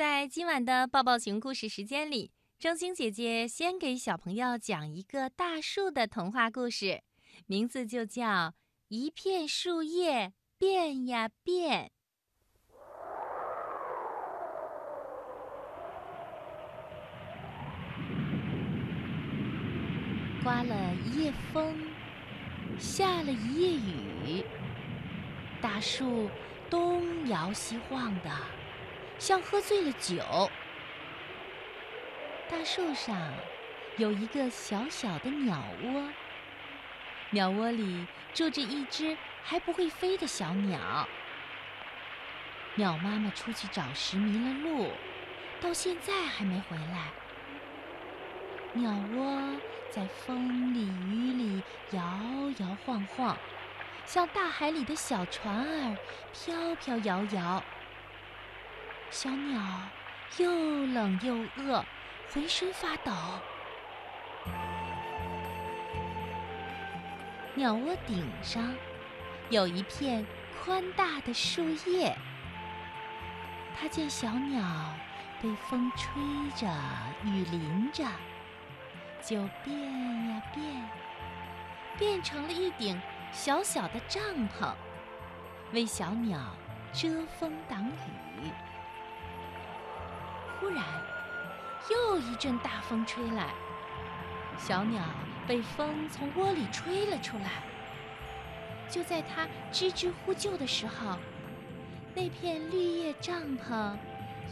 在今晚的抱抱熊故事时间里，正晶姐姐先给小朋友讲一个大树的童话故事，名字就叫《一片树叶变呀变》。刮了一夜风，下了一夜雨，大树东摇西晃的，像喝醉了酒。大树上有一个小小的鸟窝，鸟窝里住着一只还不会飞的小鸟。鸟妈妈出去找食迷了路，到现在还没回来。鸟窝在风里雨里摇摇晃晃，像大海里的小船儿飘飘摇摇。小鸟又冷又饿，浑身发抖。鸟窝顶上有一片宽大的树叶，它见小鸟被风吹着，雨淋着。就变呀变，变成了一顶小小的帐篷，为小鸟遮风挡雨。忽然，又一阵大风吹来，小鸟被风从窝里吹了出来。就在它吱吱呼救的时候，那片绿叶帐篷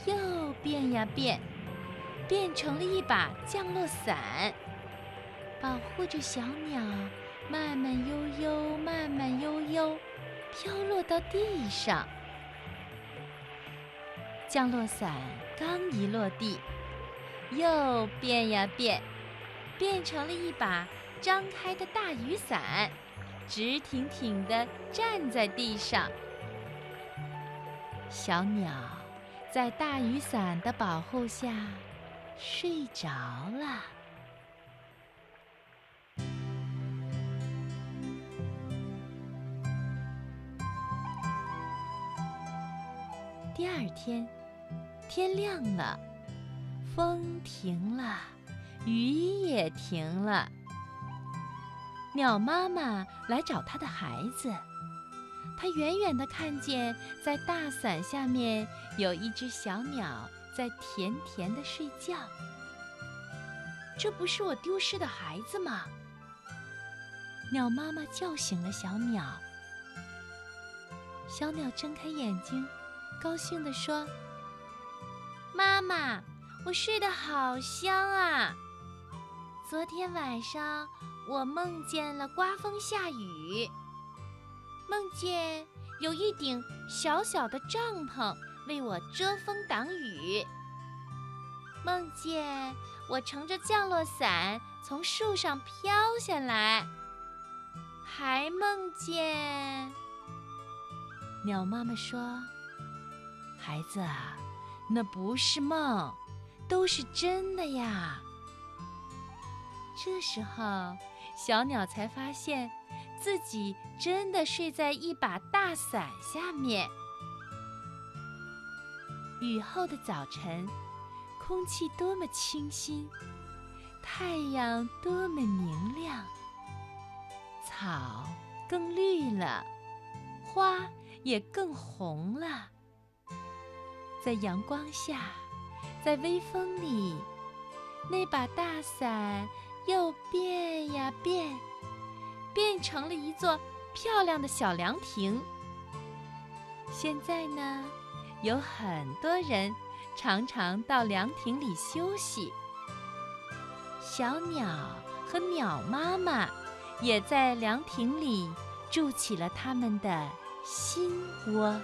又变呀变。变成了一把降落伞，保护着小鸟慢慢悠悠、慢慢悠悠飘落到地上。降落伞刚一落地，又变呀变，变成了一把张开的大雨伞，直挺挺地站在地上。小鸟在大雨伞的保护下。睡着了。第二天，天亮了，风停了，雨也停了。鸟妈妈来找它的孩子，它远远的看见，在大伞下面有一只小鸟。在甜甜的睡觉，这不是我丢失的孩子吗？鸟妈妈叫醒了小鸟。小鸟睁开眼睛，高兴地说：“妈妈，我睡得好香啊！昨天晚上我梦见了刮风下雨，梦见有一顶小小的帐篷。”为我遮风挡雨，梦见我乘着降落伞从树上飘下来，还梦见……鸟妈妈说：“孩子啊，那不是梦，都是真的呀。”这时候，小鸟才发现自己真的睡在一把大伞下面。雨后的早晨，空气多么清新，太阳多么明亮，草更绿了，花也更红了。在阳光下，在微风里，那把大伞又变呀变，变成了一座漂亮的小凉亭。现在呢？有很多人常常到凉亭里休息，小鸟和鸟妈妈也在凉亭里筑起了他们的新窝。